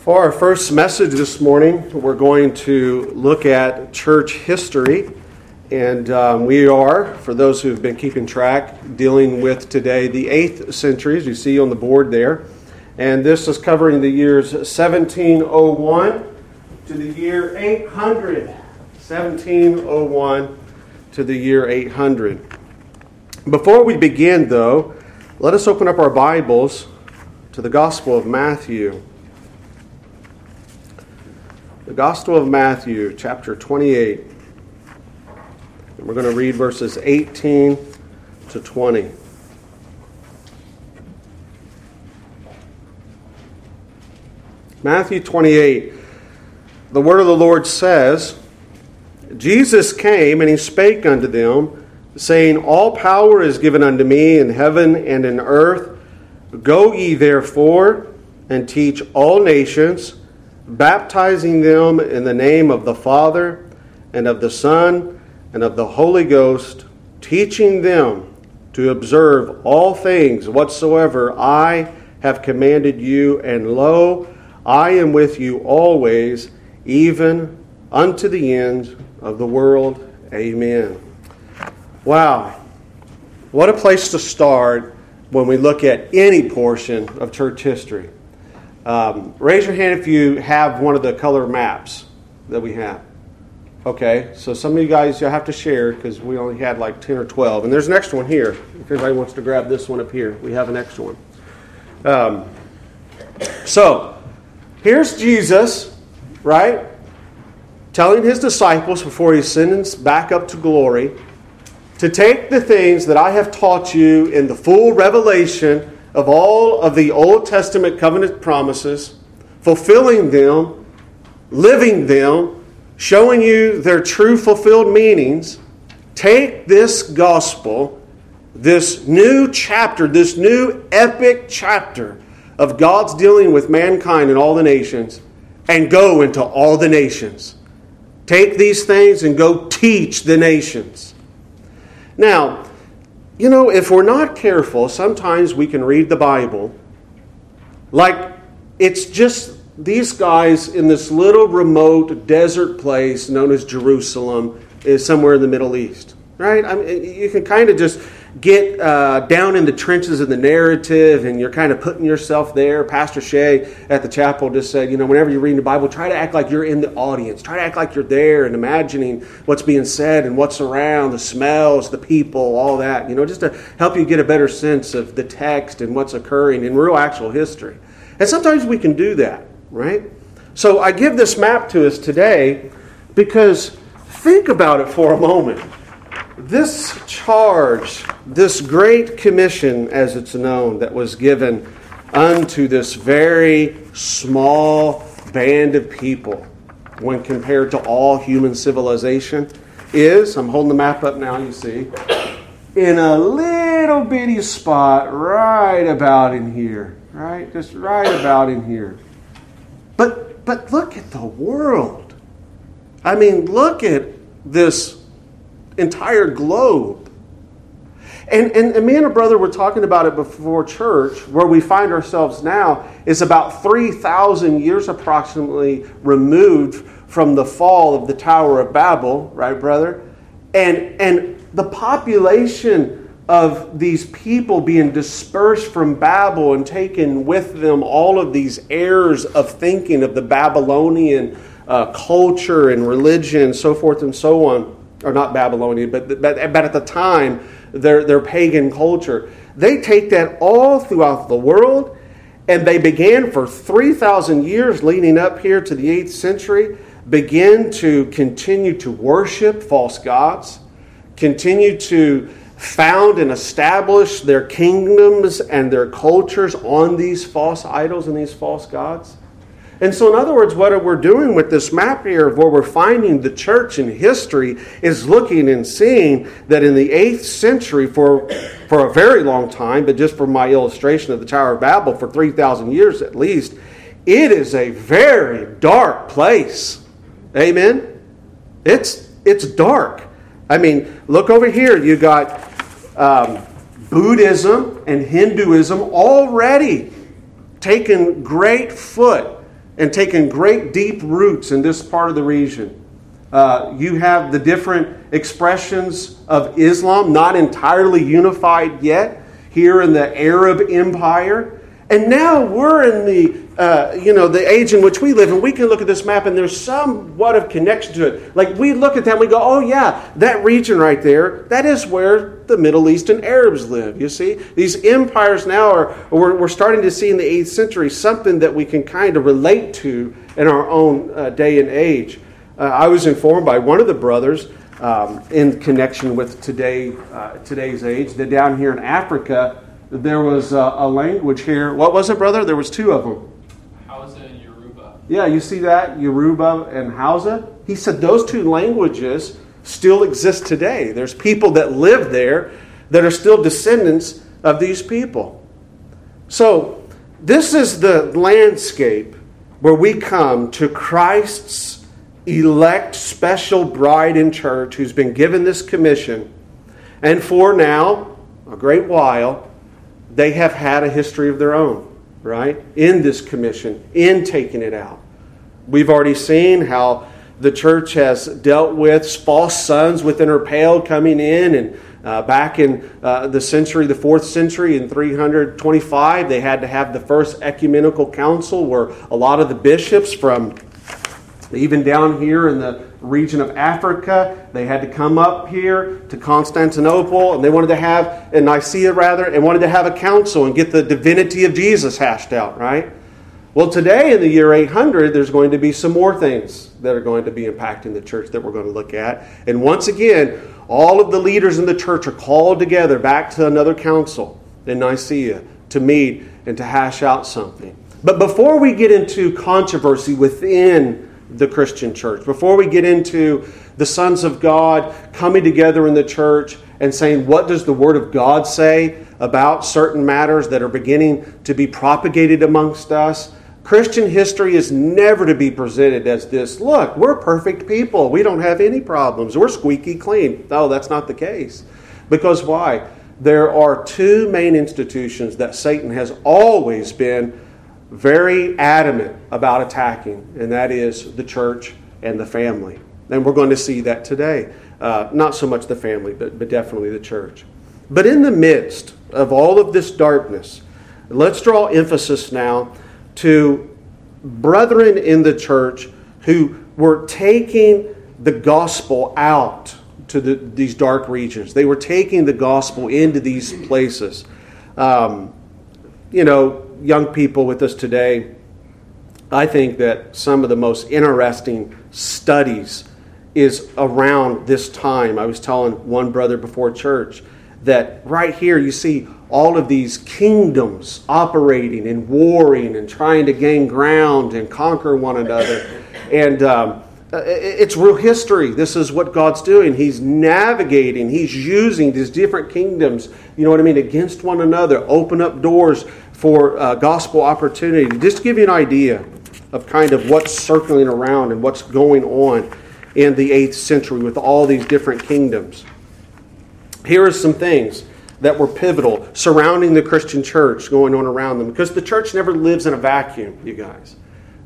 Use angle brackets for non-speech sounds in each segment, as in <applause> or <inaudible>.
For our first message this morning, we're going to look at church history. And um, we are, for those who've been keeping track, dealing with today the 8th century, as you see on the board there. And this is covering the years 1701 to the year 800. 1701 to the year 800. Before we begin, though, let us open up our Bibles to the Gospel of Matthew. The Gospel of Matthew, chapter 28. And we're going to read verses 18 to 20. Matthew 28. The word of the Lord says, Jesus came and he spake unto them, saying, All power is given unto me in heaven and in earth. Go ye therefore and teach all nations baptizing them in the name of the Father and of the Son and of the Holy Ghost, teaching them to observe all things whatsoever I have commanded you, and lo, I am with you always, even unto the end of the world. Amen. Wow. What a place to start when we look at any portion of church history. Um, raise your hand if you have one of the color maps that we have. Okay, so some of you guys you'll have to share because we only had like 10 or 12. And there's an extra one here. If anybody wants to grab this one up here, we have an extra one. Um, so, here's Jesus, right? Telling his disciples before he sends back up to glory to take the things that I have taught you in the full revelation of all of the Old Testament covenant promises, fulfilling them, living them, showing you their true fulfilled meanings, take this gospel, this new chapter, this new epic chapter of God's dealing with mankind and all the nations, and go into all the nations. Take these things and go teach the nations. Now, you know, if we're not careful, sometimes we can read the Bible like it's just these guys in this little remote desert place known as Jerusalem is somewhere in the Middle East, right? I mean, you can kind of just get uh, down in the trenches of the narrative and you're kind of putting yourself there. Pastor Shea at the chapel just said, you know, whenever you're reading the Bible, try to act like you're in the audience. Try to act like you're there and imagining what's being said and what's around, the smells, the people, all that, you know, just to help you get a better sense of the text and what's occurring in real actual history. And sometimes we can do that, right? So I give this map to us today because think about it for a moment this charge, this great commission, as it's known, that was given unto this very small band of people when compared to all human civilization is, I'm holding the map up now, you see, in a little bitty spot right about in here, right? Just right about in here. But but look at the world. I mean, look at this entire globe. And, and, and me and a brother were talking about it before church, where we find ourselves now is about 3,000 years approximately removed from the fall of the Tower of Babel, right, brother? And, and the population of these people being dispersed from Babel and taken with them all of these errors of thinking of the Babylonian uh, culture and religion, and so forth and so on or not Babylonian, but, but, but at the time, their, their pagan culture. They take that all throughout the world, and they began for 3,000 years leading up here to the 8th century, begin to continue to worship false gods, continue to found and establish their kingdoms and their cultures on these false idols and these false gods. And so, in other words, what we're doing with this map here of where we're finding the church in history is looking and seeing that in the 8th century, for, for a very long time, but just for my illustration of the Tower of Babel, for 3,000 years at least, it is a very dark place. Amen? It's, it's dark. I mean, look over here. You got um, Buddhism and Hinduism already taken great foot and taken great deep roots in this part of the region. Uh, you have the different expressions of Islam, not entirely unified yet, here in the Arab Empire. And now we're in the uh, you know the age in which we live, and we can look at this map, and there's somewhat of connection to it. Like we look at that, and we go, "Oh yeah, that region right there, that is where the Middle Eastern Arabs live." You see, these empires now are we're, we're starting to see in the eighth century something that we can kind of relate to in our own uh, day and age. Uh, I was informed by one of the brothers um, in connection with today uh, today's age that down here in Africa there was a, a, language here. What was it, brother? There was two of them. Hausa and Yoruba. Yeah, you see that Yoruba and Hausa. He said those two languages still exist today. There's people that live there that are still descendants of these people. So this is the landscape where we come to Christ's elect special bride in church who's been given this commission. And for now, a great while, they have had a history of their own, right? In this commission, in taking it out. We've already seen how the church has dealt with false sons within her pale coming in and uh, back in uh, the century, the fourth century, in 325, they had to have the first ecumenical council where a lot of the bishops from even down here in the region of Africa. They had to come up here to Constantinople, and they wanted to have, in Nicaea rather, and wanted to have a council and get the divinity of Jesus hashed out, right? Well, today in the year 800, there's going to be some more things that are going to be impacting the church that we're going to look at. And once again, all of the leaders in the church are called together back to another council in Nicaea to meet and to hash out something. But before we get into controversy within the Christian church. Before we get into the sons of God coming together in the church and saying, what does the Word of God say about certain matters that are beginning to be propagated amongst us? Christian history is never to be presented as this look, we're perfect people. We don't have any problems. We're squeaky clean. No, that's not the case. Because why? There are two main institutions that Satan has always been very adamant about attacking, and that is the church and the family. And we're going to see that today. Uh, not so much the family, but, but definitely the church. But in the midst of all of this darkness, let's draw emphasis now to brethren in the church who were taking the gospel out to the, these dark regions. They were taking the gospel into these places. Um, you know, young people with us today, I think that some of the most interesting studies is around this time. I was telling one brother before church that right here you see all of these kingdoms operating and warring and trying to gain ground and conquer one another. And um, it's real history. This is what God's doing. He's navigating, He's using these different kingdoms, you know what I mean, against one another, open up doors for uh, gospel opportunity. Just to give you an idea of kind of what's circling around and what's going on in the 8th century with all these different kingdoms. Here are some things that were pivotal surrounding the Christian church going on around them because the church never lives in a vacuum, you guys.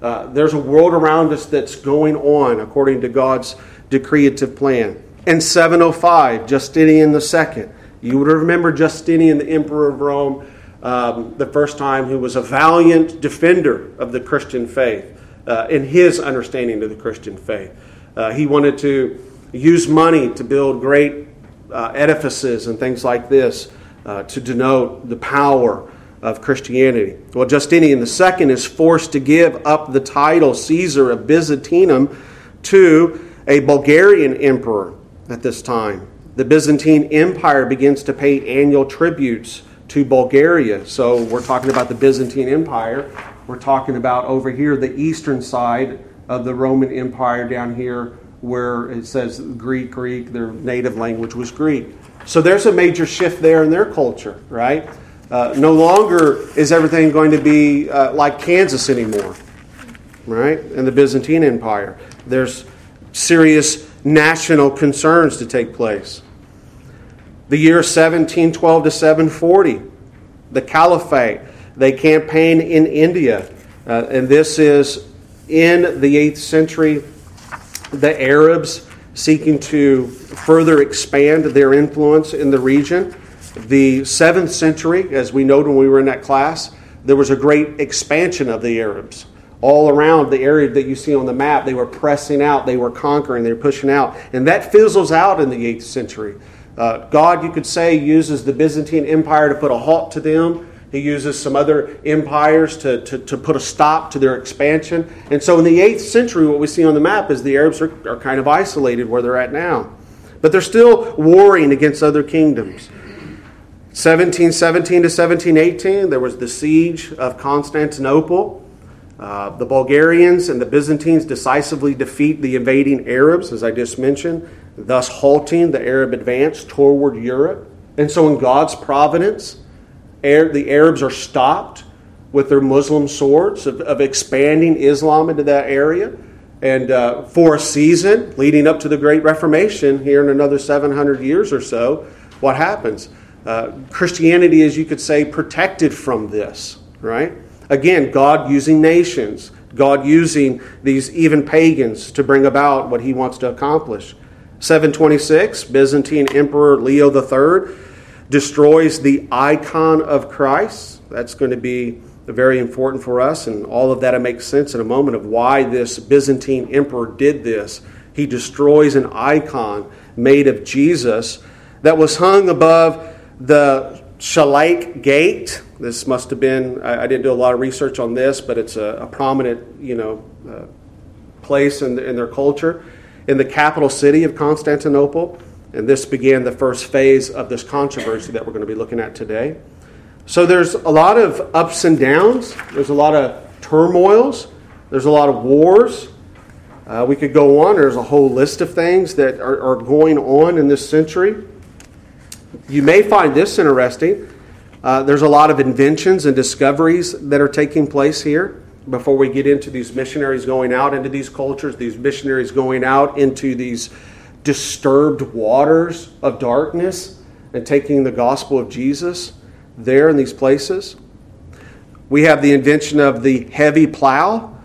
Uh, there's a world around us that's going on according to God's decreative plan. In 705, Justinian II, you would remember Justinian, the emperor of Rome um, the first time, who was a valiant defender of the Christian faith uh, in his understanding of the Christian faith. Uh, he wanted to use money to build great uh, edifices and things like this uh, to denote the power of Christianity. Well, Justinian II is forced to give up the title Caesar of Byzantium to a Bulgarian emperor at this time. The Byzantine Empire begins to pay annual tributes to Bulgaria. So we're talking about the Byzantine Empire. We're talking about over here the eastern side of the Roman Empire down here where it says Greek, Greek, their native language was Greek. So there's a major shift there in their culture, right? Uh, no longer is everything going to be uh, like Kansas anymore, right? In the Byzantine Empire. There's serious national concerns to take place. The year 1712 to 740, the Caliphate, they campaign in India. Uh, and this is in the 8th century, the Arabs seeking to further expand their influence in the region. The 7th century, as we noted when we were in that class, there was a great expansion of the Arabs. All around the area that you see on the map, they were pressing out, they were conquering, they were pushing out. And that fizzles out in the 8th century. Uh, God, you could say, uses the Byzantine Empire to put a halt to them. He uses some other empires to, to, to, put a stop to their expansion. And so in the 8th century, what we see on the map is the Arabs are, are kind of isolated where they're at now. But they're still warring against other kingdoms. 1717 to 1718, there was the siege of Constantinople. Uh, the Bulgarians and the Byzantines decisively defeat the invading Arabs, as I just mentioned, thus halting the Arab advance toward Europe. And so, in God's providence, the Arabs are stopped with their Muslim swords of, of expanding Islam into that area. And uh, for a season leading up to the Great Reformation, here in another 700 years or so, what happens? Uh, Christianity, as you could say, protected from this, right? Again, God using nations, God using these even pagans to bring about what he wants to accomplish. 726, Byzantine Emperor Leo III destroys the icon of Christ. That's going to be very important for us, and all of that makes sense in a moment of why this Byzantine emperor did this. He destroys an icon made of Jesus that was hung above the Shalaik Gate. This must have been, I, didn't do a lot of research on this, but it's a, a prominent, you know, uh, place in, in their culture. In the capital city of Constantinople, and this began the first phase of this controversy that we're going to be looking at today. So there's a lot of ups and downs, there's a lot of turmoils, there's a lot of wars. Uh, we could go on, there's a whole list of things that are, are going on in this century. You may find this interesting. Uh, there's a lot of inventions and discoveries that are taking place here before we get into these missionaries going out into these cultures, these missionaries going out into these disturbed waters of darkness and taking the gospel of Jesus there in these places. We have the invention of the heavy plow,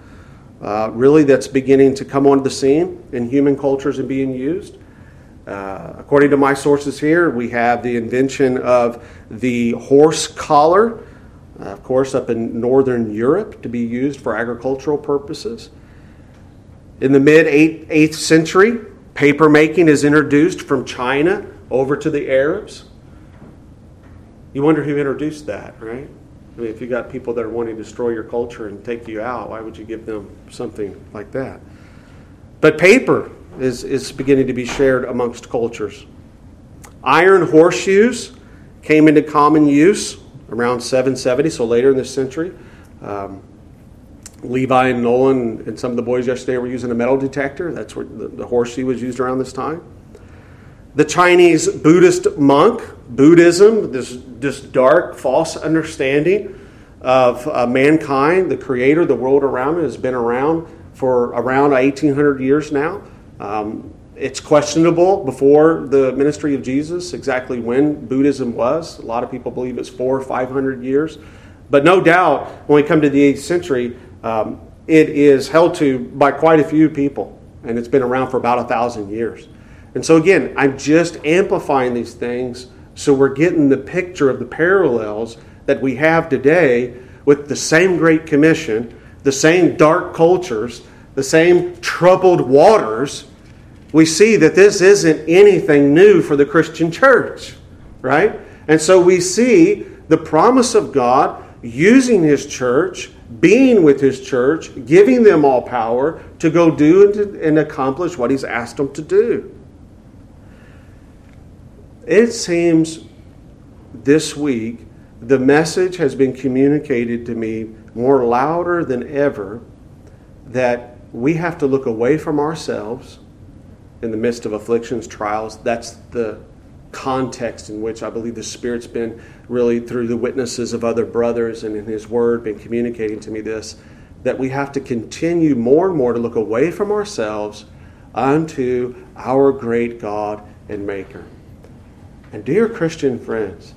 uh, really, that's beginning to come onto the scene in human cultures and being used. Uh, according to my sources here, we have the invention of the horse collar, uh, of course, up in northern Europe to be used for agricultural purposes. In the mid 8th century, Paper making is introduced from China over to the Arabs. You wonder who introduced that, right? I mean, if you got people that are wanting to destroy your culture and take you out, why would you give them something like that? But paper is, is beginning to be shared amongst cultures. Iron horseshoes came into common use around 770, so later in this century. Um, Levi and Nolan and some of the boys yesterday were using a metal detector. That's where the, the horseshoe was used around this time. The Chinese Buddhist monk, Buddhism, this, this dark, false understanding of uh, mankind, the creator, the world around it, has been around for around 1800 years now. Um, it's questionable before the ministry of Jesus exactly when Buddhism was. A lot of people believe it's four or five hundred years. But no doubt, when we come to the 8th century, um, it is held to by quite a few people, and it's been around for about a thousand years. And so, again, I'm just amplifying these things so we're getting the picture of the parallels that we have today with the same Great Commission, the same dark cultures, the same troubled waters. We see that this isn't anything new for the Christian church, right? And so we see the promise of God using His church being with his church, giving them all power to go do and, to, and accomplish what he's asked them to do. It seems this week the message has been communicated to me more louder than ever that we have to look away from ourselves in the midst of afflictions, trials. That's the context in which I believe the Spirit's been really through the witnesses of other brothers and in His Word been communicating to me this that we have to continue more and more to look away from ourselves unto our great God and Maker. And, dear Christian friends,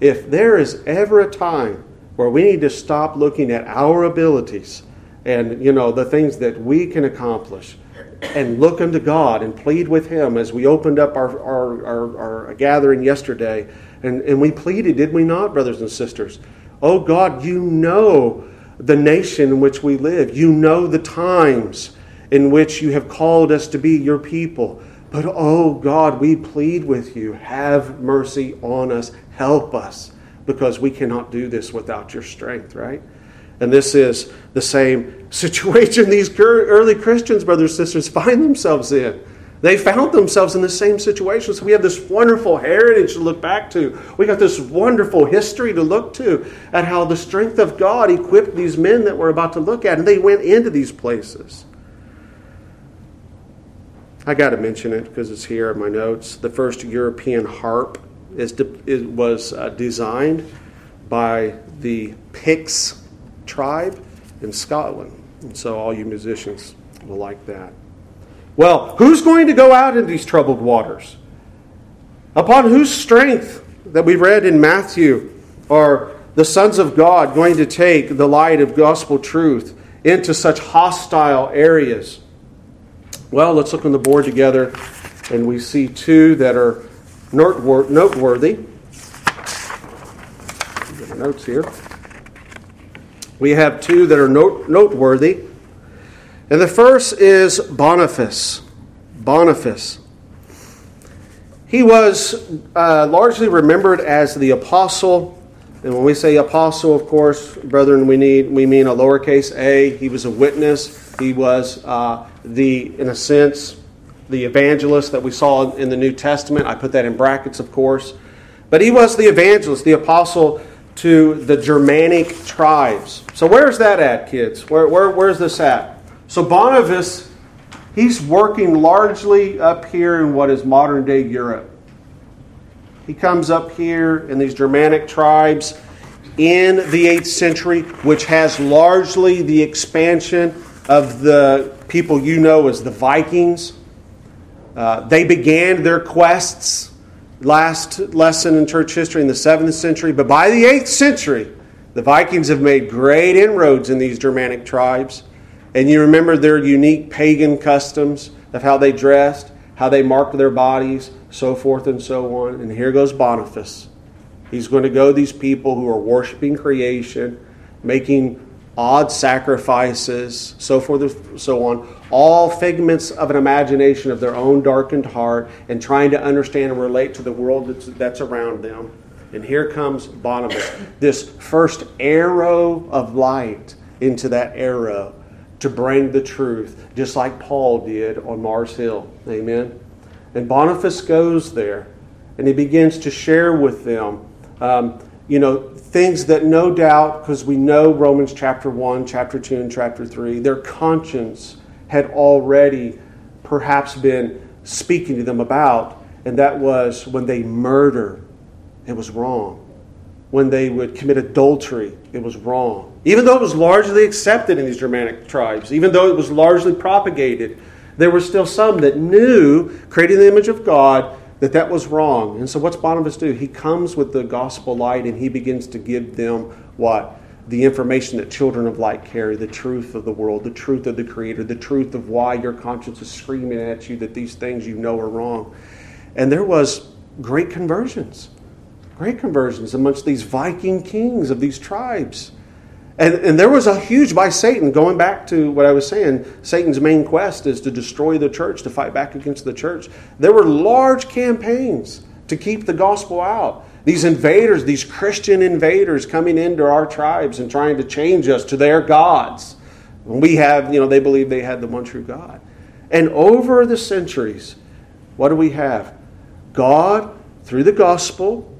if there is ever a time where we need to stop looking at our abilities and you know the things that we can accomplish and look unto God and plead with Him as we opened up our, our, our, our, gathering yesterday. And, and we pleaded, did we not, brothers and sisters? Oh God, you know the nation in which we live. You know the times in which you have called us to be your people. But oh God, we plead with you, have mercy on us, help us, because we cannot do this without your strength, right? And this is the same situation <laughs> these early Christians, brothers and sisters, find themselves in. They found themselves in the same situation. So we have this wonderful heritage to look back to. We got this wonderful history to look to at how the strength of God equipped these men that we're about to look at, and they went into these places. I got to mention it because it's here in my notes. The first European harp is, de- was uh, designed by the Picts tribe in Scotland. And so all you musicians will like that. Well, who's going to go out in these troubled waters? Upon whose strength that we read in Matthew are the sons of God going to take the light of gospel truth into such hostile areas? Well, let's look on the board together, and we see two that are noteworthy. Notes here we have two that are note, noteworthy. And the first is Boniface. Boniface. He was uh, largely remembered as the apostle. And when we say apostle, of course, brethren, we need we mean a lowercase a. He was a witness. He was uh, the, in a sense, the evangelist that we saw in the New Testament. I put that in brackets, of course. But he was the evangelist, the apostle to the Germanic tribes. So where's that at, kids? Where, where, where's this at? So Boniface, he's working largely up here in what is modern day Europe. He comes up here in these Germanic tribes in the 8th century, which has largely the expansion of the people you know as the Vikings. Uh, they began their quests last lesson in church history in the 7th century, but by the 8th century, the Vikings have made great inroads in these Germanic tribes. And you remember their unique pagan customs of how they dressed, how they marked their bodies, so forth and so on. And here goes Boniface. He's going to go these people who are worshiping creation, making odd sacrifices, so forth and so on, all figments of an imagination of their own darkened heart, and trying to understand and relate to the world that's, that's around them. And here comes Barnabas, this first arrow of light into that arrow to bring the truth, just like Paul did on Mars Hill. Amen. And Boniface goes there and he begins to share with them, um, you know, things that no doubt, because we know Romans chapter 1, chapter 2, and chapter 3, their conscience had already perhaps been speaking to them about, and that was when they murder, it was wrong. When they would commit adultery, it was wrong. Even though it was largely accepted in these Germanic tribes, even though it was largely propagated, there were still some that knew, creating the image of God, that that was wrong. And so what's Barnabas do? He comes with the gospel light and he begins to give them what? The information that children of light carry, the truth of the world, the truth of the Creator, the truth of why your conscience is screaming at you that these things you know are wrong. And there was great conversions, great conversions amongst these Viking kings of these tribes. And, and there was a huge, by Satan, going back to what I was saying, Satan's main quest is to destroy the church, to fight back against the church. There were large campaigns to keep the gospel out. These invaders, these Christian invaders coming into our tribes and trying to change us to their gods. We have, you know, they believe they had the one true God. And over the centuries, what do we have? God, through the gospel,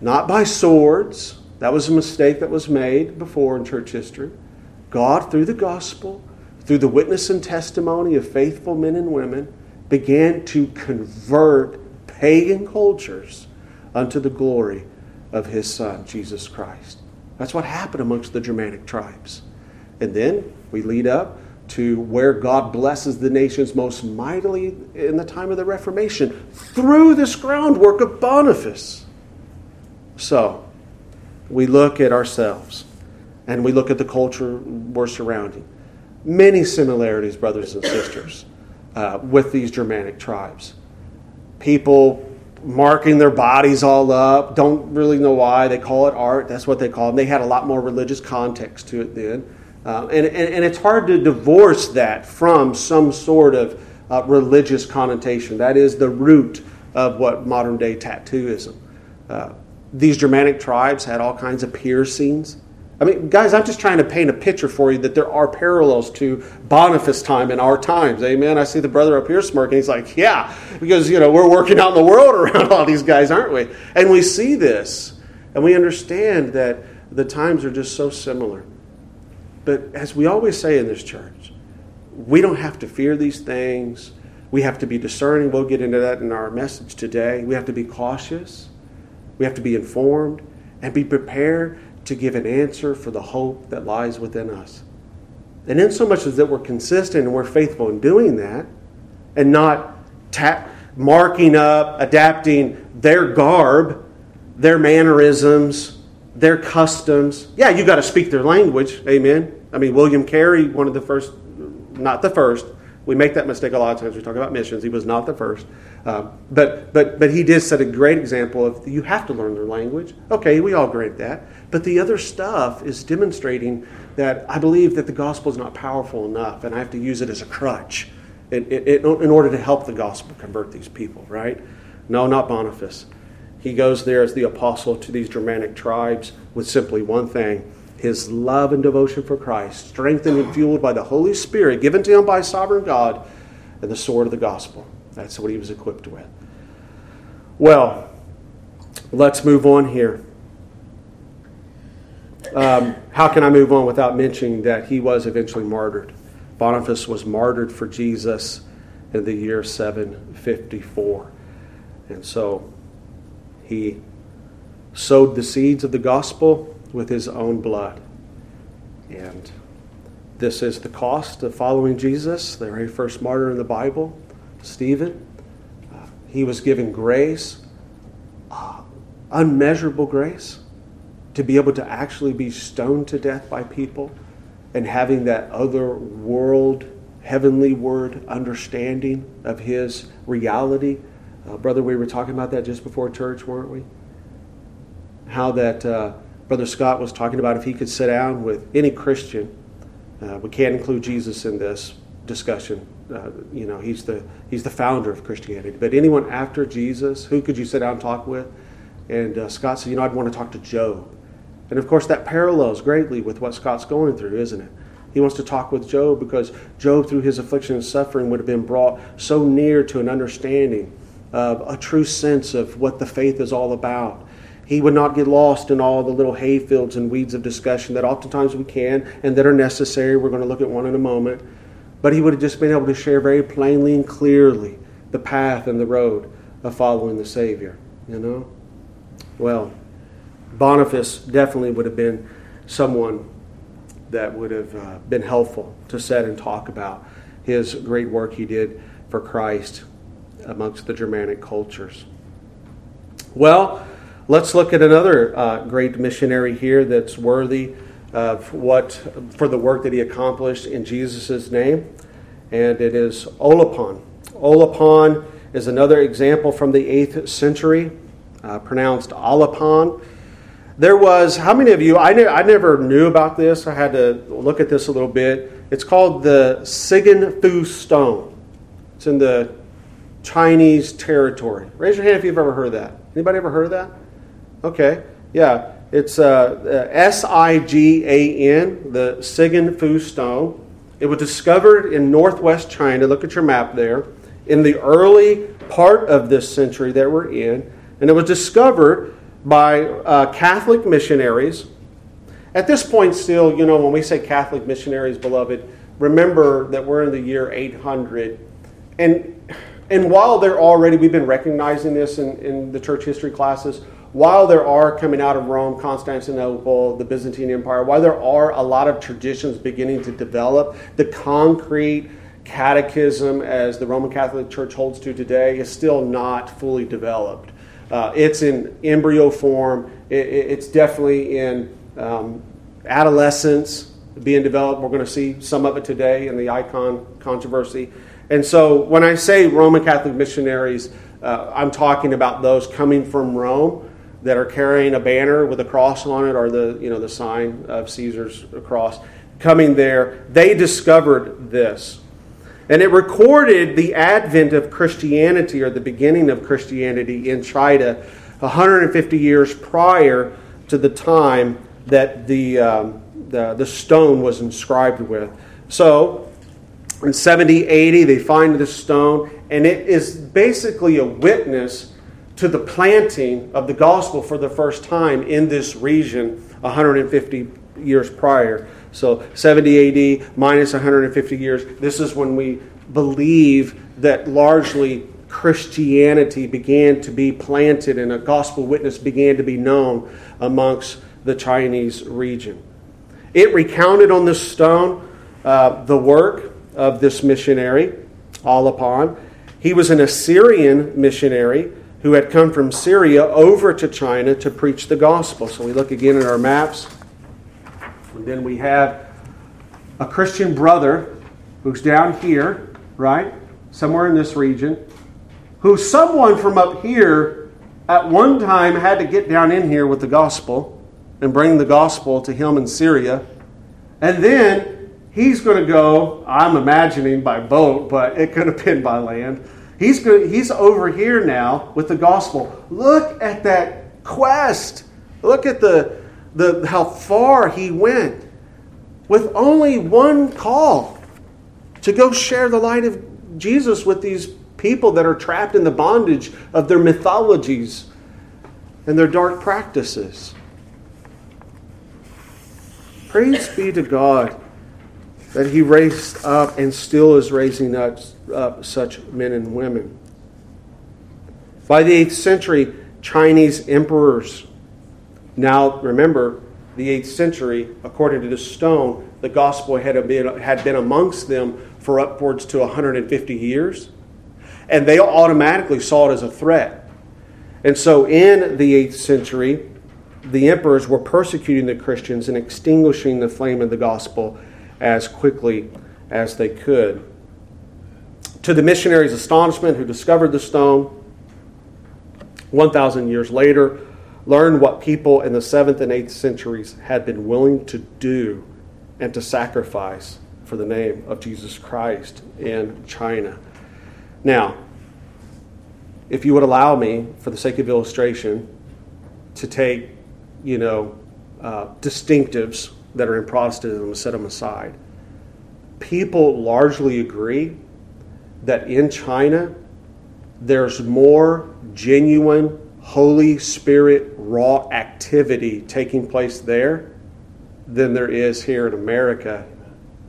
not by swords, that was a mistake that was made before in church history. God, through the gospel, through the witness and testimony of faithful men and women, began to convert pagan cultures unto the glory of his Son, Jesus Christ. That's what happened amongst the Germanic tribes. And then we lead up to where God blesses the nations most mightily in the time of the Reformation through this groundwork of Boniface. So, we look at ourselves and we look at the culture we're surrounding. many similarities, brothers and sisters, uh, with these Germanic tribes. People marking their bodies all up, don't really know why. They call it art, that's what they call it. They had a lot more religious context to it then. Uh, and, and, and, it's hard to divorce that from some sort of uh, religious connotation. That is the root of what modern day tattooism. Uh, these Germanic tribes had all kinds of piercings. I mean, guys, I'm just trying to paint a picture for you that there are parallels to Boniface time in our times. Amen. I see the brother up here smirking. He's like, yeah, because, you know, we're working out in the world <laughs> around all these guys, aren't we? And we see this, and we understand that the times are just so similar. But as we always say in this church, we don't have to fear these things. We have to be discerning. We'll get into that in our message today. We have to be cautious. We have to be informed and be prepared to give an answer for the hope that lies within us. And in so much as that we're consistent and we're faithful in doing that and not ta- marking up, adapting their garb, their mannerisms, their customs. Yeah, you got to speak their language. Amen. I mean, William Carey, one of the first, not the first, we make that mistake a lot of times. We talk about missions. He was not the first. Uh, but, but, but he did set a great example of you have to learn their language. Okay, we all grant that. But the other stuff is demonstrating that I believe that the gospel is not powerful enough, and I have to use it as a crutch in, in, in order to help the gospel convert these people, right? No, not Boniface. He goes there as the apostle to these Germanic tribes with simply one thing his love and devotion for Christ, strengthened and fueled by the Holy Spirit given to him by sovereign God, and the sword of the gospel. That's what he was equipped with. Well, let's move on here. Um, how can I move on without mentioning that he was eventually martyred? Boniface was martyred for Jesus in the year 754. And so he sowed the seeds of the gospel with his own blood. And this is the cost of following Jesus, the very first martyr in the Bible, Stephen. Uh, he was given grace, uh, unmeasurable grace, to be able to actually be stoned to death by people and having that other world, heavenly word understanding of his reality. Uh, brother, we were talking about that just before church, weren't we? How that uh, Brother Scott was talking about if he could sit down with any Christian. Uh, we can't include Jesus in this discussion. Uh, you know, he's the he's the founder of Christianity. But anyone after Jesus, who could you sit down and talk with? And uh, Scott said, you know, I'd want to talk to Job. And of course, that parallels greatly with what Scott's going through, isn't it? He wants to talk with Job because Job, through his affliction and suffering, would have been brought so near to an understanding of a true sense of what the faith is all about he would not get lost in all the little hayfields and weeds of discussion that oftentimes we can and that are necessary. We're going to look at one in a moment. But he would have just been able to share very plainly and clearly the path and the road of following the Savior, you know? Well, Boniface definitely would have been someone that would have uh, been helpful to set and talk about his great work he did for Christ amongst the Germanic cultures. Well, Let's look at another uh, great missionary here that's worthy of what for the work that he accomplished in Jesus' name, and it is Olapon. Olapon is another example from the 8th century, uh, pronounced Olapon. There was, how many of you, I, ne- I never knew about this, I had to look at this a little bit. It's called the Sigan Fu Stone. It's in the Chinese territory. Raise your hand if you've ever heard that. Anybody ever heard of that? Okay, yeah. It's uh, S I G A N, the Sigan Fu stone. It was discovered in northwest China. Look at your map there. In the early part of this century that we're in, and it was discovered by uh, Catholic missionaries. At this point, still, you know, when we say Catholic missionaries, beloved, remember that we're in the year 800. And, and while they're already, we've been recognizing this in, in the church history classes, while there are coming out of Rome, Constantinople, the Byzantine Empire, while there are a lot of traditions beginning to develop, the concrete catechism, as the Roman Catholic Church holds to today, is still not fully developed. Uh, it's in embryo form, it, it's definitely in um, adolescence, being developed. We're going to see some of it today in the icon controversy. And so when I say Roman Catholic missionaries, uh, I'm talking about those coming from Rome that are carrying a banner with a cross on it or the, you know, the sign of Caesar's cross coming there. They discovered this. And it recorded the advent of Christianity or the beginning of Christianity in China 150 years prior to the time that the, um, the, the stone was inscribed with. So, in 70 80, they find this stone, and it is basically a witness to the planting of the gospel for the first time in this region 150 years prior. So 70 AD minus 150 years, this is when we believe that largely Christianity began to be planted and a gospel witness began to be known amongst the Chinese region. It recounted on this stone uh, the work of this missionary, Alapan. He was an Assyrian missionary who had come from Syria over to China to preach the gospel. So we look again at our maps. And then we have a Christian brother who's down here, right? Somewhere in this region, who someone from up here at one time had to get down in here with the gospel and bring the gospel to him in Syria. And then he's going to go, I'm imagining by boat, but it could have been by land. He's, going, he's over here now with the gospel. Look at that quest. Look at the, the, how far he went with only one call to go share the light of Jesus with these people that are trapped in the bondage of their mythologies and their dark practices. Praise be to God that He raised up and still is raising up, such men and women. By the 8th century, Chinese emperors, now remember, the 8th century, according to this stone, the gospel had been, had been amongst them for upwards to 150 years. And they automatically saw it as a threat. And so in the 8th century, the emperors were persecuting the Christians and extinguishing the flame of the gospel as quickly as they could. To the missionaries' astonishment, who discovered the stone 1,000 years later, learned what people in the 7th and 8th centuries had been willing to do and to sacrifice for the name of Jesus Christ in China. Now, if you would allow me, for the sake of illustration, to take, you know, uh, distinctives that are in Protestantism and set them aside, people largely agree that in China there's more genuine Holy Spirit raw activity taking place there than there is here in America,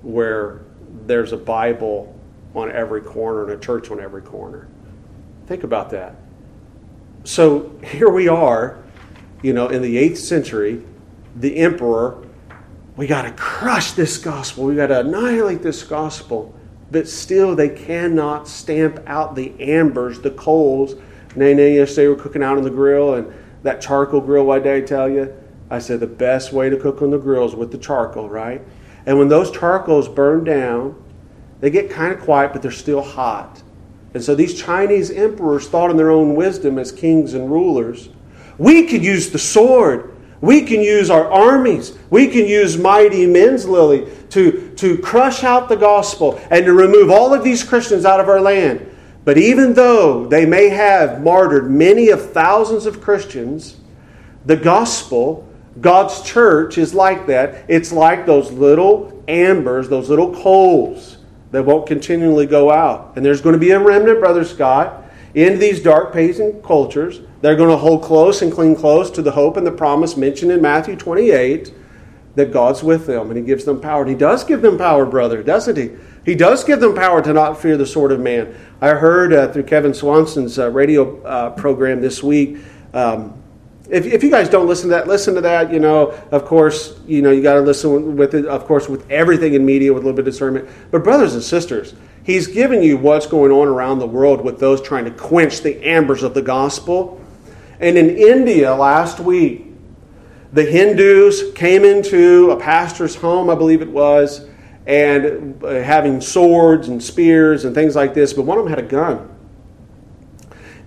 where there's a Bible on every corner and a church on every corner. Think about that. So here we are, you know, in the 8th century, the emperor, we got to crush this gospel, we got to annihilate this gospel, but still they cannot stamp out the ambers, the coals Nay, nay, yesterday we were cooking out on the grill, and that charcoal grill, why did I tell you? I said the best way to cook on the grill is with the charcoal, right? And when those charcoals burn down, they get kind of quiet, but they're still hot. And so these Chinese emperors thought in their own wisdom as kings and rulers, we could use the sword. We can use our armies. We can use mighty men's lily to, to crush out the gospel and to remove all of these Christians out of our land. But even though they may have martyred many of thousands of Christians, the gospel, God's church, is like that. It's like those little ambers, those little coals that won't continually go out. And there's going to be a remnant, Brother Scott, in these dark pagan cultures. They're going to hold close and cling close to the hope and the promise mentioned in Matthew 28 that God's with them and He gives them power. And He does give them power, brother, doesn't He? He does give them power to not fear the sword of man. I heard uh, through Kevin Swanson's uh, radio uh, program this week. Um, if, if you guys don't listen to that, listen to that. You know, of course, you know you got to listen with it. Of course, with everything in media with a little bit of discernment. But brothers and sisters, he's giving you what's going on around the world with those trying to quench the ambers of the gospel. And in India last week, the Hindus came into a pastor's home, I believe it was, and uh, having swords and spears and things like this, but one of them had a gun.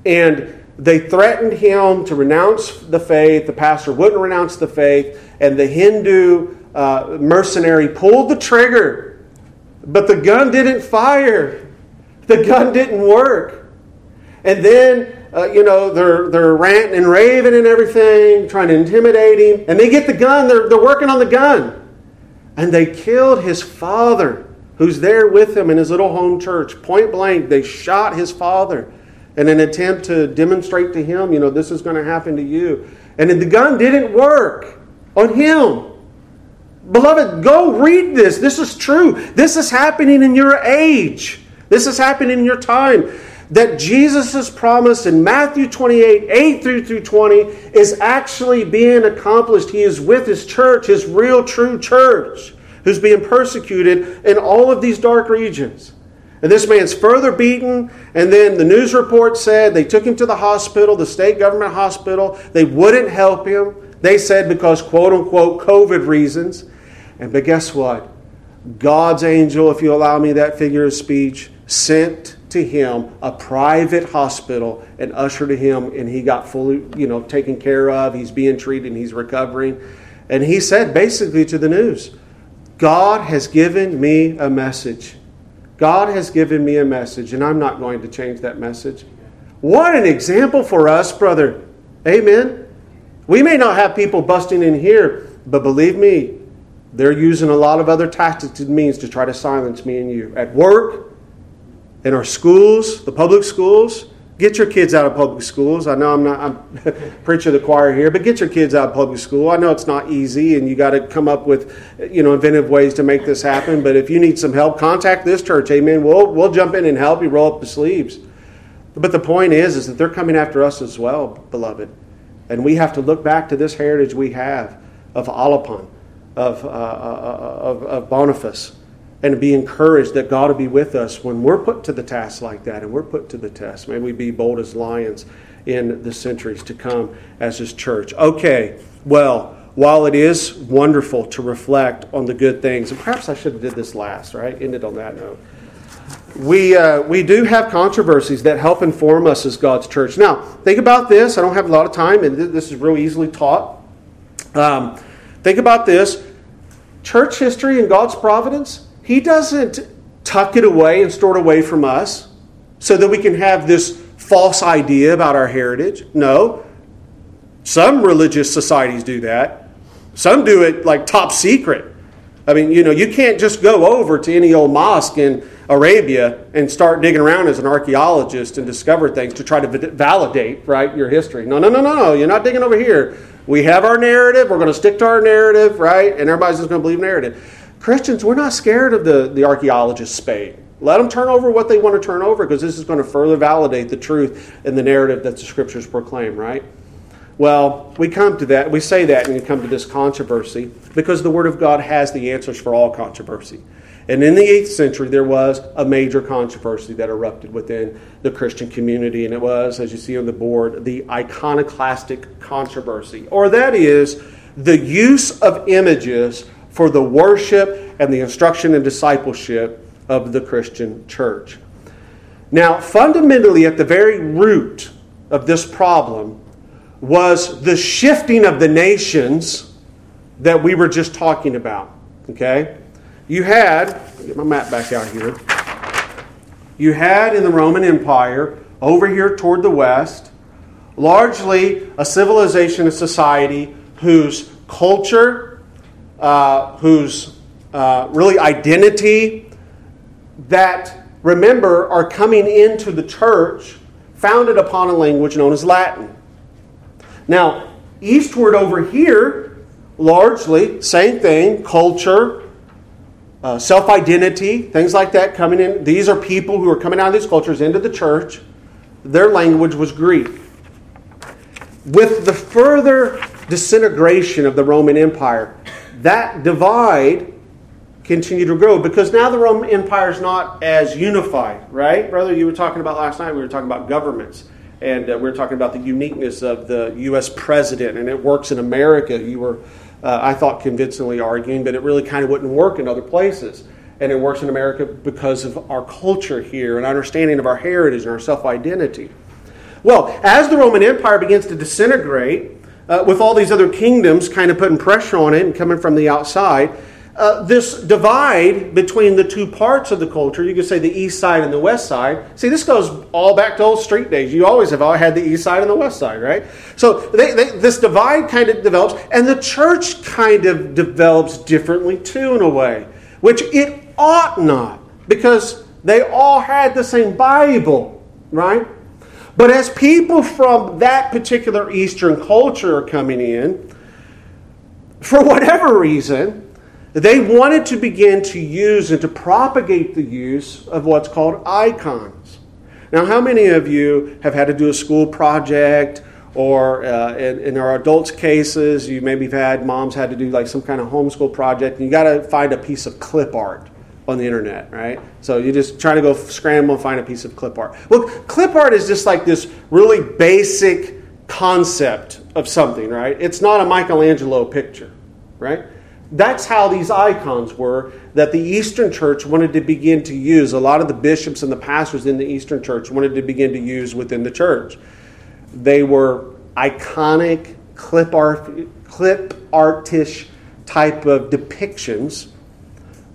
And they threatened him to renounce the faith. The pastor wouldn't renounce the faith, and the Hindu uh, mercenary pulled the trigger, but the gun didn't fire. The gun didn't work. And then uh, you know, they're, they're ranting and raving and everything, trying to intimidate him. And they get the gun, they're, they're working on the gun. And they killed his father, who's there with him in his little home church. Point blank, they shot his father in an attempt to demonstrate to him, you know, this is going to happen to you. And the gun didn't work on him. Beloved, go read this. This is true. This is happening in your age. This is happening in your time that Jesus' promise in Matthew 28 8 through, through 20 is actually being accomplished. He is with his church, his real true church, who's being persecuted in all of these dark regions. And this man's further beaten, and then the news report said they took him to the hospital, the state government hospital. They wouldn't help him. They said because, quote unquote, COVID reasons. And but guess what? God's angel, if you allow me that figure of speech, sent to him a private hospital and ushered to him, and he got fully, you know, taken care of. He's being treated and he's recovering. And he said basically to the news, God has given me a message. God has given me a message, and I'm not going to change that message. What an example for us, brother. Amen. We may not have people busting in here, but believe me, they're using a lot of other tactics and means to try to silence me and you. At work, in our schools, the public schools. Get your kids out of public schools. I know I'm not I'm <laughs> preaching the choir here, but get your kids out of public school. I know it's not easy, and you got to come up with you know inventive ways to make this happen. But if you need some help, contact this church. Amen. We'll we'll jump in and help you roll up the sleeves. But the point is, is that they're coming after us as well, beloved, and we have to look back to this heritage we have of Alopen, of uh, uh, uh of, of Boniface and be encouraged that God will be with us when we're put to the task like that and we're put to the test. May we be bold as lions in the centuries to come as His church. Okay, well, while it is wonderful to reflect on the good things, and perhaps I should have did this last, right? Ended on that note. We, uh, we do have controversies that help inform us as God's church. Now, think about this. I don't have a lot of time, and this is real easily taught. Um, think about this church history and God's providence he doesn't tuck it away and store it away from us so that we can have this false idea about our heritage. No. Some religious societies do that. Some do it like top secret. I mean, you know, you can't just go over to any old mosque in Arabia and start digging around as an archaeologist and discover things to try to validate, right, your history. No, no, no, no, no. You're not digging over here. We have our narrative. We're going to stick to our narrative, right? And everybody's just going to believe narrative. Christians, we're not scared of the, the archaeologist's spade. Let them turn over what they want to turn over because this is going to further validate the truth and the narrative that the scriptures proclaim, right? Well, we come to that, we say that, and we come to this controversy because the Word of God has the answers for all controversy. And in the 8th century, there was a major controversy that erupted within the Christian community, and it was, as you see on the board, the iconoclastic controversy, or that is the use of images for the worship and the instruction and discipleship of the Christian church. Now, fundamentally, at the very root of this problem was the shifting of the nations that we were just talking about. Okay? You had, get my map back out here. You had in the Roman Empire, over here toward the west, largely a civilization, a society whose culture uh, whose uh, really identity that, remember, are coming into the church founded upon a language known as Latin. Now, eastward over here, largely, same thing, culture, uh, self identity, things like that coming in. These are people who are coming out of these cultures into the church. Their language was Greek. With the further disintegration of the Roman Empire, that divide continued to grow because now the Roman Empire is not as unified, right? Brother, you were talking about last night, we were talking about governments. and uh, we are talking about the uniqueness of the U.S. president, and it works in America. You were, uh, I thought, convincingly arguing, but it really kind of wouldn't work in other places. And it works in America because of our culture here and understanding of our heritage and our self identity. Well, as the Roman Empire begins to disintegrate, uh, with all these other kingdoms kind of putting pressure on it and coming from the outside, uh, this divide between the two parts of the culture, you could say the east side and the west side. See, this goes all back to old street days. You always have all had the east side and the west side, right? So they, they, this divide kind of develops, and the church kind of develops differently too, in a way, which it ought not, because they all had the same Bible, right? But as people from that particular Eastern culture are coming in, for whatever reason, they wanted to begin to use and to propagate the use of what's called icons. Now, how many of you have had to do a school project, or uh, in, in, our adults' cases, you maybe have had moms had to do like some kind of homeschool project, and you got to find a piece of clip art on the internet, right? So you just try to go scramble and find a piece of clip art. Well, clip art is just like this really basic concept of something, right? It's not a Michelangelo picture, right? That's how these icons were that the Eastern Church wanted to begin to use. A lot of the bishops and the pastors in the Eastern Church wanted to begin to use within the church. They were iconic, clip, art, clip artish type of depictions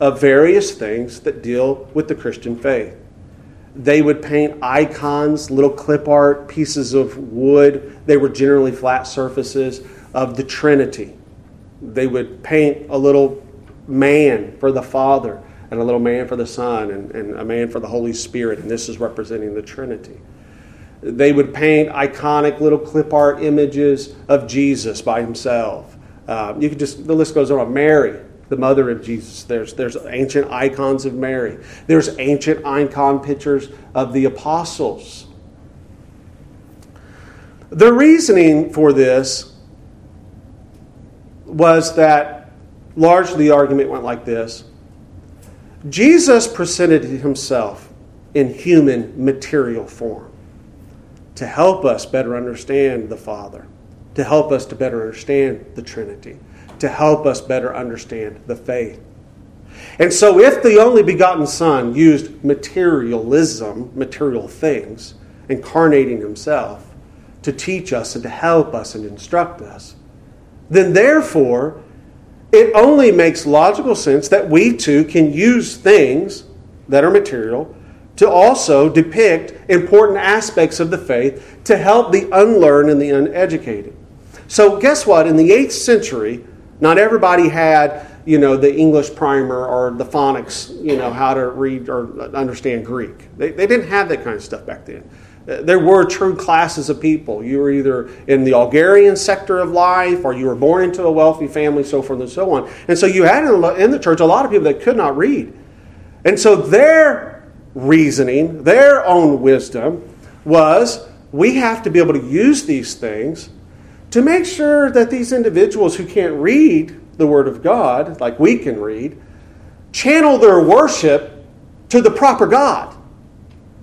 of various things that deal with the Christian faith. They would paint icons, little clip art, pieces of wood. They were generally flat surfaces of the Trinity they would paint a little man for the Father and a little man for the Son and, and a man for the Holy Spirit, and this is representing the Trinity. They would paint iconic little clip art images of Jesus by himself. Uh, you could just, the list goes on. Mary, the mother of Jesus. There's, there's ancient icons of Mary. There's ancient icon pictures of the apostles. The reasoning for this was that largely the argument went like this Jesus presented himself in human material form to help us better understand the Father, to help us to better understand the Trinity, to help us better understand the faith. And so, if the only begotten Son used materialism, material things, incarnating himself, to teach us and to help us and instruct us, then therefore it only makes logical sense that we too can use things that are material to also depict important aspects of the faith to help the unlearned and the uneducated. So, guess what? In the 8th century, not everybody had, you know, the English primer or the phonics, you know, how to read or understand Greek. They, they didn't have that kind of stuff back then uh, there were true classes of people. You were either in the agrarian sector of life or you were born into a wealthy family, so forth and so on. And so you had in the church a lot of people that could not read. And so their reasoning, their own wisdom was we have to be able to use these things to make sure that these individuals who can't read the Word of God, like we can read, channel their worship to the proper God.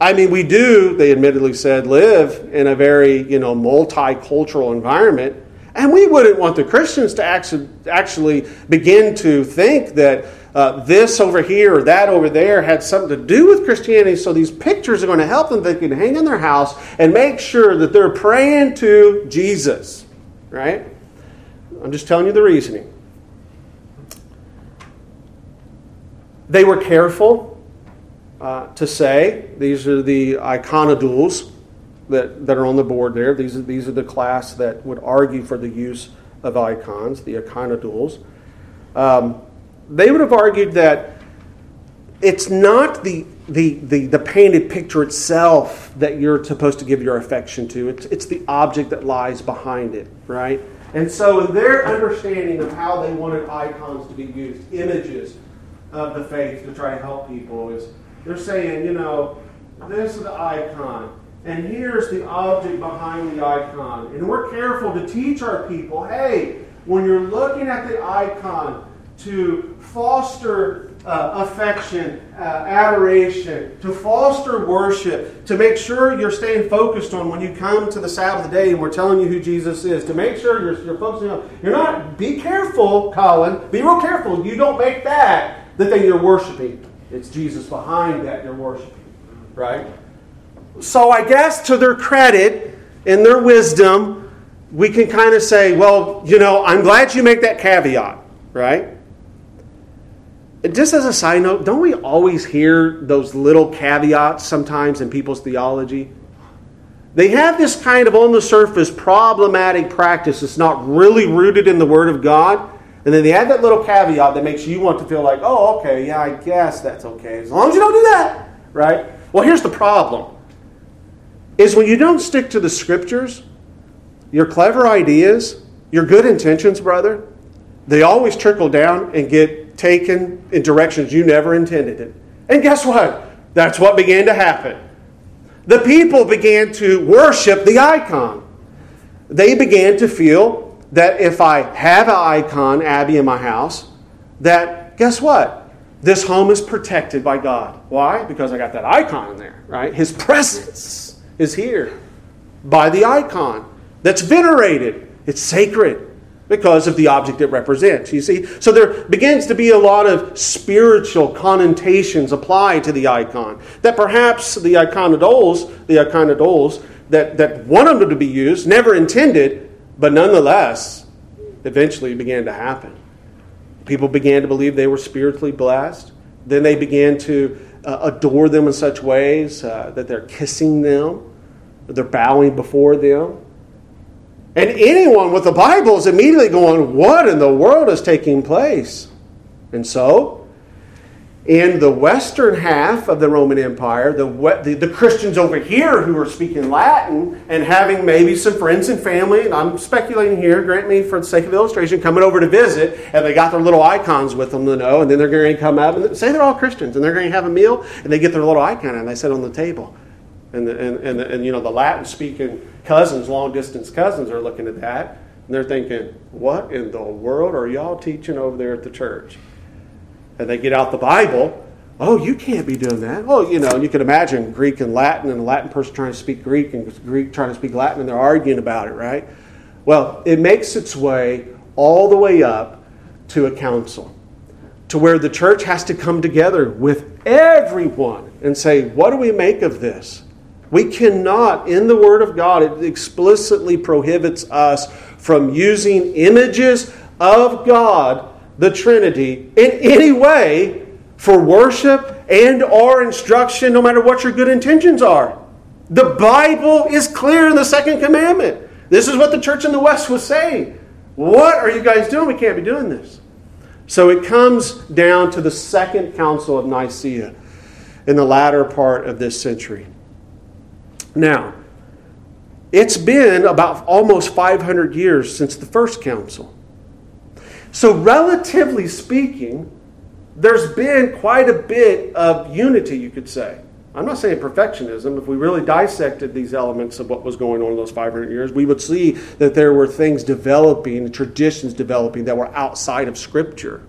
I mean, we do, they admittedly said, live in a very, you know, multicultural environment. And we wouldn't want the Christians to actually, begin to think that uh, this over here or that over there had something to do with Christianity. So these pictures are going to help them. They can hang in their house and make sure that they're praying to Jesus. Right? I'm just telling you the reasoning. They were careful uh, to say. These are the iconodules that, that are on the board there. These are, these are the class that would argue for the use of icons, the iconodules. Um, they would have argued that it's not the, the, the, the, painted picture itself that you're supposed to give your affection to, it's, it's the object that lies behind it, right? And so, in their understanding of how they wanted icons to be used, images of the faith to try to help people, is they're saying, you know, this is the icon, and here's the object behind the icon. And we're careful to teach our people hey, when you're looking at the icon, to foster uh, affection, uh, adoration, to foster worship, to make sure you're staying focused on when you come to the Sabbath day and we're telling you who Jesus is, to make sure you're, you're focusing on. You're not, be careful, Colin, be real careful. You don't make that the thing you're worshiping. It's Jesus behind that you're worshiping, right? So I guess to their credit, and their wisdom, we can kind of say, well, you know, I'm glad you make that caveat, right? Just as a side note, don't we always hear those little caveats sometimes in people's theology? They have this kind of on the surface problematic practice that's not really rooted in the Word of God. And then they add that little caveat that makes you want to feel like, oh, okay, yeah, I guess that's okay. As long as you don't do that, right? Well, here's the problem is when you don't stick to the scriptures, your clever ideas, your good intentions, brother, they always trickle down and get taken in directions you never intended it. And guess what? That's what began to happen. The people began to worship the icon. They began to feel that if I have an icon, Abby, in my house, that guess what? This home is protected by God. Why? Because I got that icon in there, right? His presence is here by the icon that's venerated. It's sacred because of the object it represents. You see? So there begins to be a lot of spiritual connotations applied to the icon. That perhaps the iconodules, the iconodules that, that wanted them to be used, never intended, but nonetheless, eventually began to happen. People began to believe they were spiritually blessed. Then they began to uh, adore them in such ways uh, that they're kissing them they're bowing before them. And anyone with the Bible is immediately going, What in the world is taking place? And so, in the western half of the Roman Empire, the, the, the, Christians over here who are speaking Latin and having maybe some friends and family, and I'm speculating here, grant me for the sake of illustration, coming over to visit, and they got their little icons with them to know, and then they're going to come up and say they're all Christians, and they're going to have a meal, and they get their little icon and they sit on the table. And, the, and, and, the, and you know, the Latin speaking cousins, long distance cousins, are looking at that and they're thinking, what in the world are y'all teaching over there at the church? And they get out the Bible. Oh, you can't be doing that. Oh, you know, you can imagine Greek and Latin, and a Latin person trying to speak Greek and Greek trying to speak Latin, and they're arguing about it, right? Well, it makes its way all the way up to a council, to where the church has to come together with everyone and say, what do we make of this? We cannot, in the Word of God, it explicitly prohibits us from using images of God, the Trinity, in any way for worship and or instruction, no matter what your good intentions are. The Bible is clear in the second commandment. This is what the church in the West was saying. What are you guys doing? We can't be doing this. So it comes down to the second council of Nicaea in the latter part of this century. Now, it's been about almost 500 years since the first council. So, relatively speaking, there's been quite a bit of unity, you could say. I'm not saying perfectionism. If we really dissected these elements of what was going on in those 500 years, we would see that there were things developing, traditions developing that were outside of Scripture.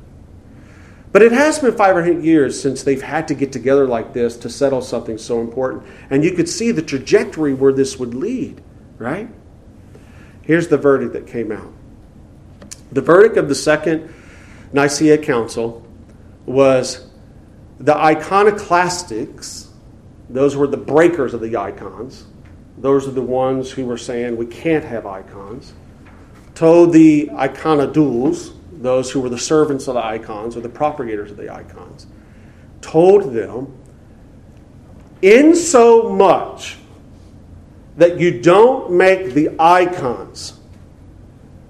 But it has been 500 years since they've had to get together like this to settle something so important. And you could see the trajectory where this would lead, right? Here's the verdict that came out. The verdict of the Second Nicaea Council was the iconoclastics, those were the breakers of the icons, those are the ones who were saying we can't have icons, told the iconodules, those who were the servants of the icons or the propagators of the icons, told them, in so much that you don't make the icons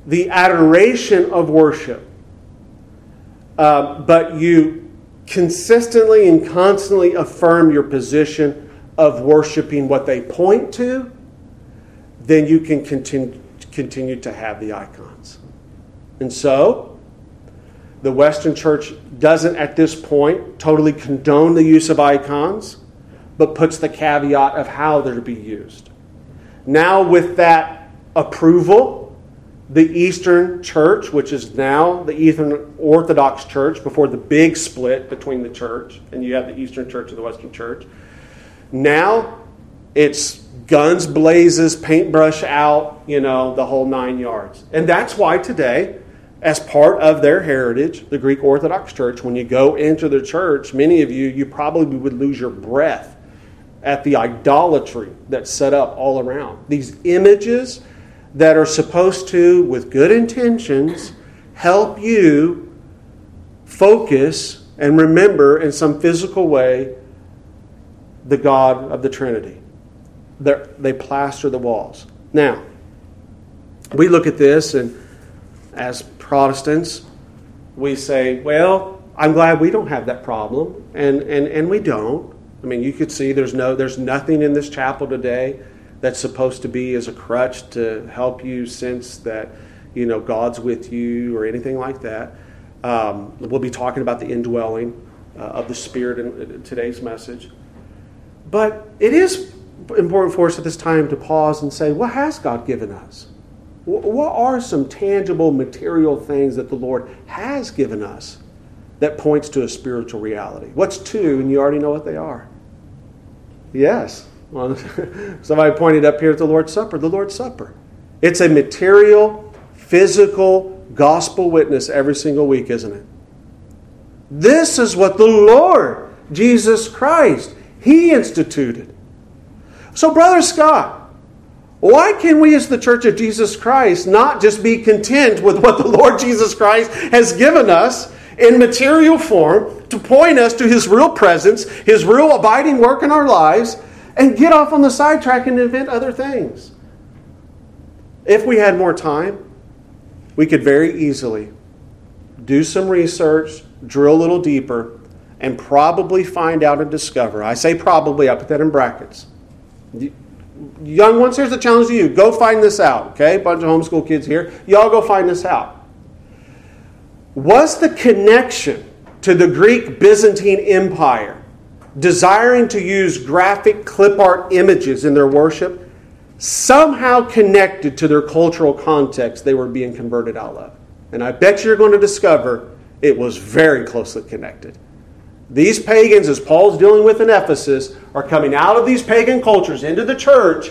the adoration of worship, uh, but you consistently and constantly affirm your position of worshiping what they point to, then you can continue, continue to have the icons. And so, the Western Church doesn't, at this point, totally condone the use of icons, but puts the caveat of how they're to be used. Now, with that approval, the Eastern Church, which is now the Eastern Orthodox Church, before the big split between the church, and you have the Eastern Church and the Western Church. Now it's guns blazes, paintbrush out, you know, the whole nine yards. And that's why today, as part of their heritage, the Greek Orthodox Church, when you go into the church, many of you, you probably would lose your breath at the idolatry that's set up all around. These images that are supposed to, with good intentions, help you focus and remember in some physical way the God of the Trinity. They're, they plaster the walls. Now, we look at this and as Protestants, we say, well, I'm glad we don't have that problem. And, and, and we don't. I mean, you could see there's, no, there's nothing in this chapel today that's supposed to be as a crutch to help you sense that you know God's with you or anything like that. Um, we'll be talking about the indwelling uh, of the Spirit in, in today's message. But it is important for us at this time to pause and say, what has God given us? What are some tangible material things that the Lord has given us that points to a spiritual reality? What's two, and you already know what they are? Yes. Well, <laughs> somebody pointed up here at the Lord's Supper. The Lord's Supper. It's a material, physical gospel witness every single week, isn't it? This is what the Lord Jesus Christ he instituted. So, Brother Scott, why can we as the Church of Jesus Christ not just be content with what the Lord Jesus Christ has given us in material form to point us to his real presence, his real abiding work in our lives, and get off on the sidetrack and invent other things. If we had more time, we could very easily do some research, drill a little deeper, and probably find out and discover. I say probably, I put that in brackets. Young ones, here's the challenge to you. Go find this out, okay? Bunch of homeschool kids here. Y'all go find this out. Was the connection to the Greek Byzantine Empire desiring to use graphic clip art images in their worship, somehow connected to their cultural context they were being converted out of. And I bet you're going to discover it was very closely connected. These pagans, as Paul's dealing with in Ephesus, are coming out of these pagan cultures into the church,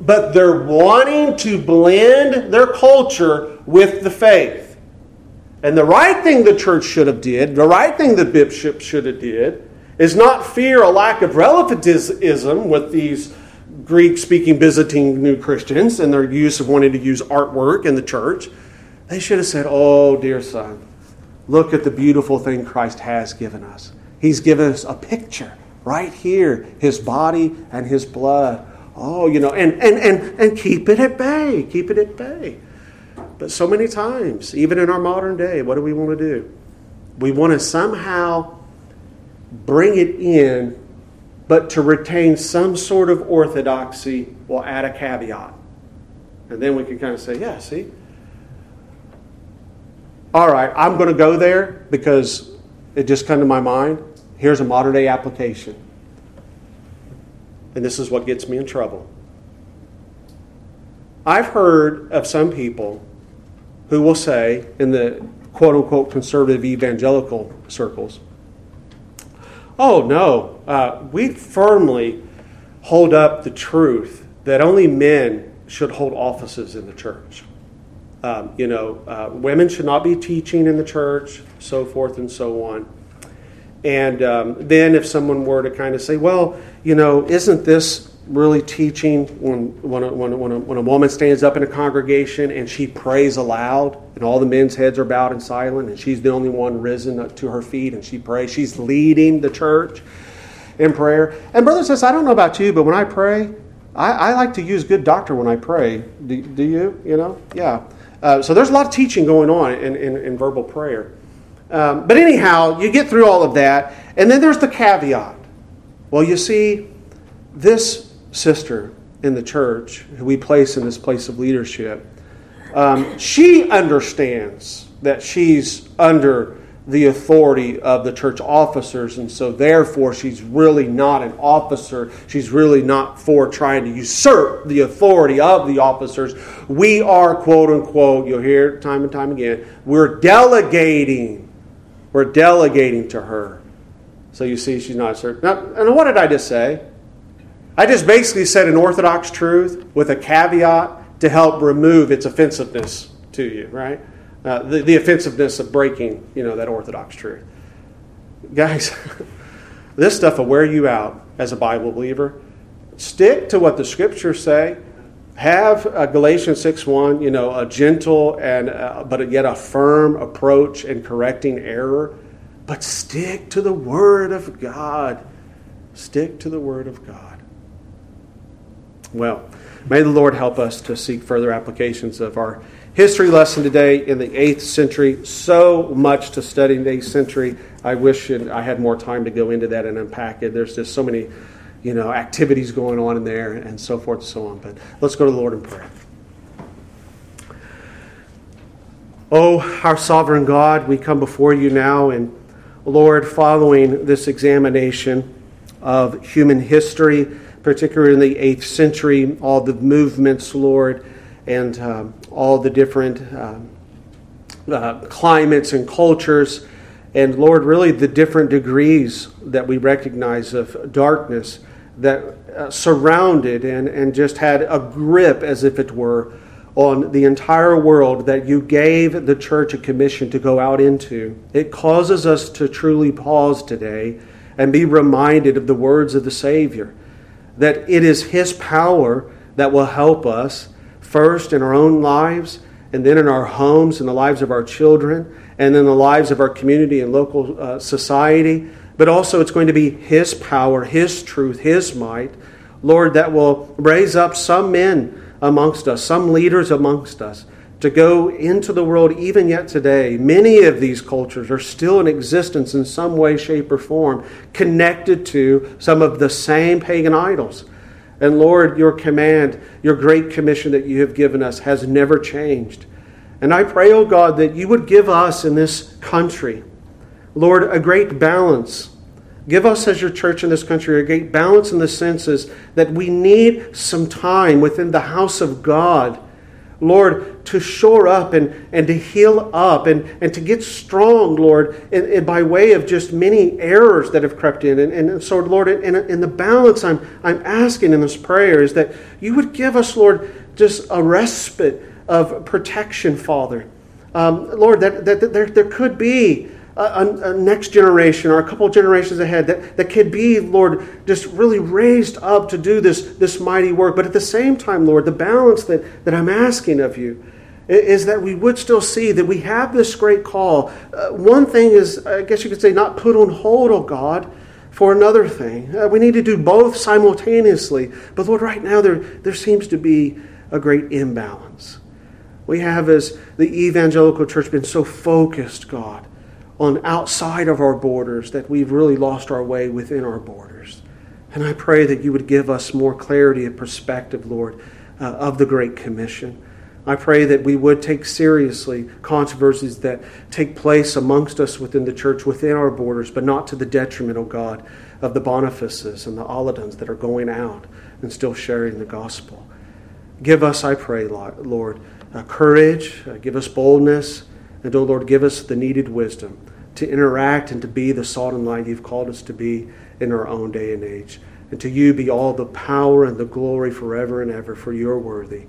but they're wanting to blend their culture with the faith. And the right thing the church should have did, the right thing the bishop should have did, is not fear a lack of relativism with these Greek speaking Byzantine new Christians and their use of wanting to use artwork in the church. They should have said, Oh, dear son, look at the beautiful thing Christ has given us. He's given us a picture right here his body and his blood. Oh, you know, and, and, and, and keep it at bay. Keep it at bay. But so many times, even in our modern day, what do we want to do? We want to somehow bring it in, but to retain some sort of orthodoxy, we'll add a caveat. And then we can kind of say, yeah, see? All right, I'm going to go there because it just come to my mind. Here's a modern day application. And this is what gets me in trouble. I've heard of some people who will say, in the quote unquote conservative evangelical circles, Oh, no. Uh, we firmly hold up the truth that only men should hold offices in the church. Um, you know, uh, women should not be teaching in the church, so forth and so on. And um, then if someone were to kind of say, well, you know, isn't this really teaching when, when, a, when, a, when, a, when a woman stands up in a congregation and she prays aloud and all the men's heads are bowed and silent and she's the only one risen to her feet and she prays. She's leading the church in prayer. And brother says, I don't know about you, but when I pray, I, I like to use good doctor when I pray. Do, do you? You know? Yeah. Uh, so there's a lot of teaching going on in, in, in verbal prayer. Um, but anyhow, you get through all of that, and then there's the caveat. Well, you see, this sister in the church who we place in this place of leadership, um, she understands that she's under the authority of the church officers, and so therefore she's really not an officer. She's really not for trying to usurp the authority of the officers. We are, quote unquote, you'll hear it time and time again, we're delegating. We're delegating to her. So you see, she's not certain. Now, and what did I just say? I just basically said an orthodox truth with a caveat to help remove its offensiveness to you, right? Uh, the, the offensiveness of breaking, you know, that orthodox truth. Guys, <laughs> this stuff will wear you out as a Bible believer. Stick to what the scriptures say. Have uh, Galatians 6 1, you know, a gentle and uh, but yet a firm approach in correcting error. But stick to the Word of God. Stick to the Word of God. Well, may the Lord help us to seek further applications of our history lesson today in the 8th century. So much to study in the 8th century. I wish I had more time to go into that and unpack it. There's just so many, you know, activities going on in there and so forth and so on. But let's go to the Lord in prayer. Oh, our sovereign God, we come before you now and Lord, following this examination of human history, particularly in the 8th century, all the movements, Lord, and um, all the different um, uh, climates and cultures. And Lord, really the different degrees that we recognize of darkness that uh, surrounded and, and just had a grip, as if it were, on the entire world that you gave the church a commission to go out into. It causes us to truly pause today and be reminded of the words of the Savior that it is His power that will help us first in our own lives, and then in our homes, in the lives of our children, and in the lives of our community and local uh, society. But also, it's going to be His power, His truth, His might, Lord, that will raise up some men amongst us, some leaders amongst us, to go into the world even yet today. Many of these cultures are still in existence in some way, shape, or form, connected to some of the same pagan idols. And Lord, your command, your great commission that you have given us has never changed. And I pray, O oh God, that you would give us in this country, Lord, a great balance. Give us as your church in this country a great balance in the senses that we need some time within the house of God Lord, to shore up and, and to heal up and, and to get strong, Lord, and, and by way of just many errors that have crept in. And, and so, Lord, in, in the balance I'm, I'm asking in this prayer is that you would give us, Lord, just a respite of protection, Father. Um, Lord, that, that, that there, there could be a, a, next generation or a couple generations ahead that, that could be, Lord, just really raised up to do this, this mighty work. But at the same time, Lord, the balance that, that I'm asking of you is that we would still see that we have this great call. Uh, one thing is, I guess you could say, not put on hold, oh God, for another thing. Uh, we need to do both simultaneously. But Lord, right now there, there seems to be a great imbalance. We have, as the evangelical church, been so focused, God, on outside of our borders that we've really lost our way within our borders. And I pray that you would give us more clarity and perspective, Lord, uh, of the Great Commission. I pray that we would take seriously controversies that take place amongst us within the church, within our borders, but not to the detriment, O oh God, of the Bonifaces and the Aladans that are going out and still sharing the gospel. Give us, I pray, Lord, courage, uh, give us boldness, and, O oh Lord, give us the needed wisdom to interact and to be the salt and light you've called us to be in our own day and age. And to you be all the power and the glory forever and ever, for you're worthy.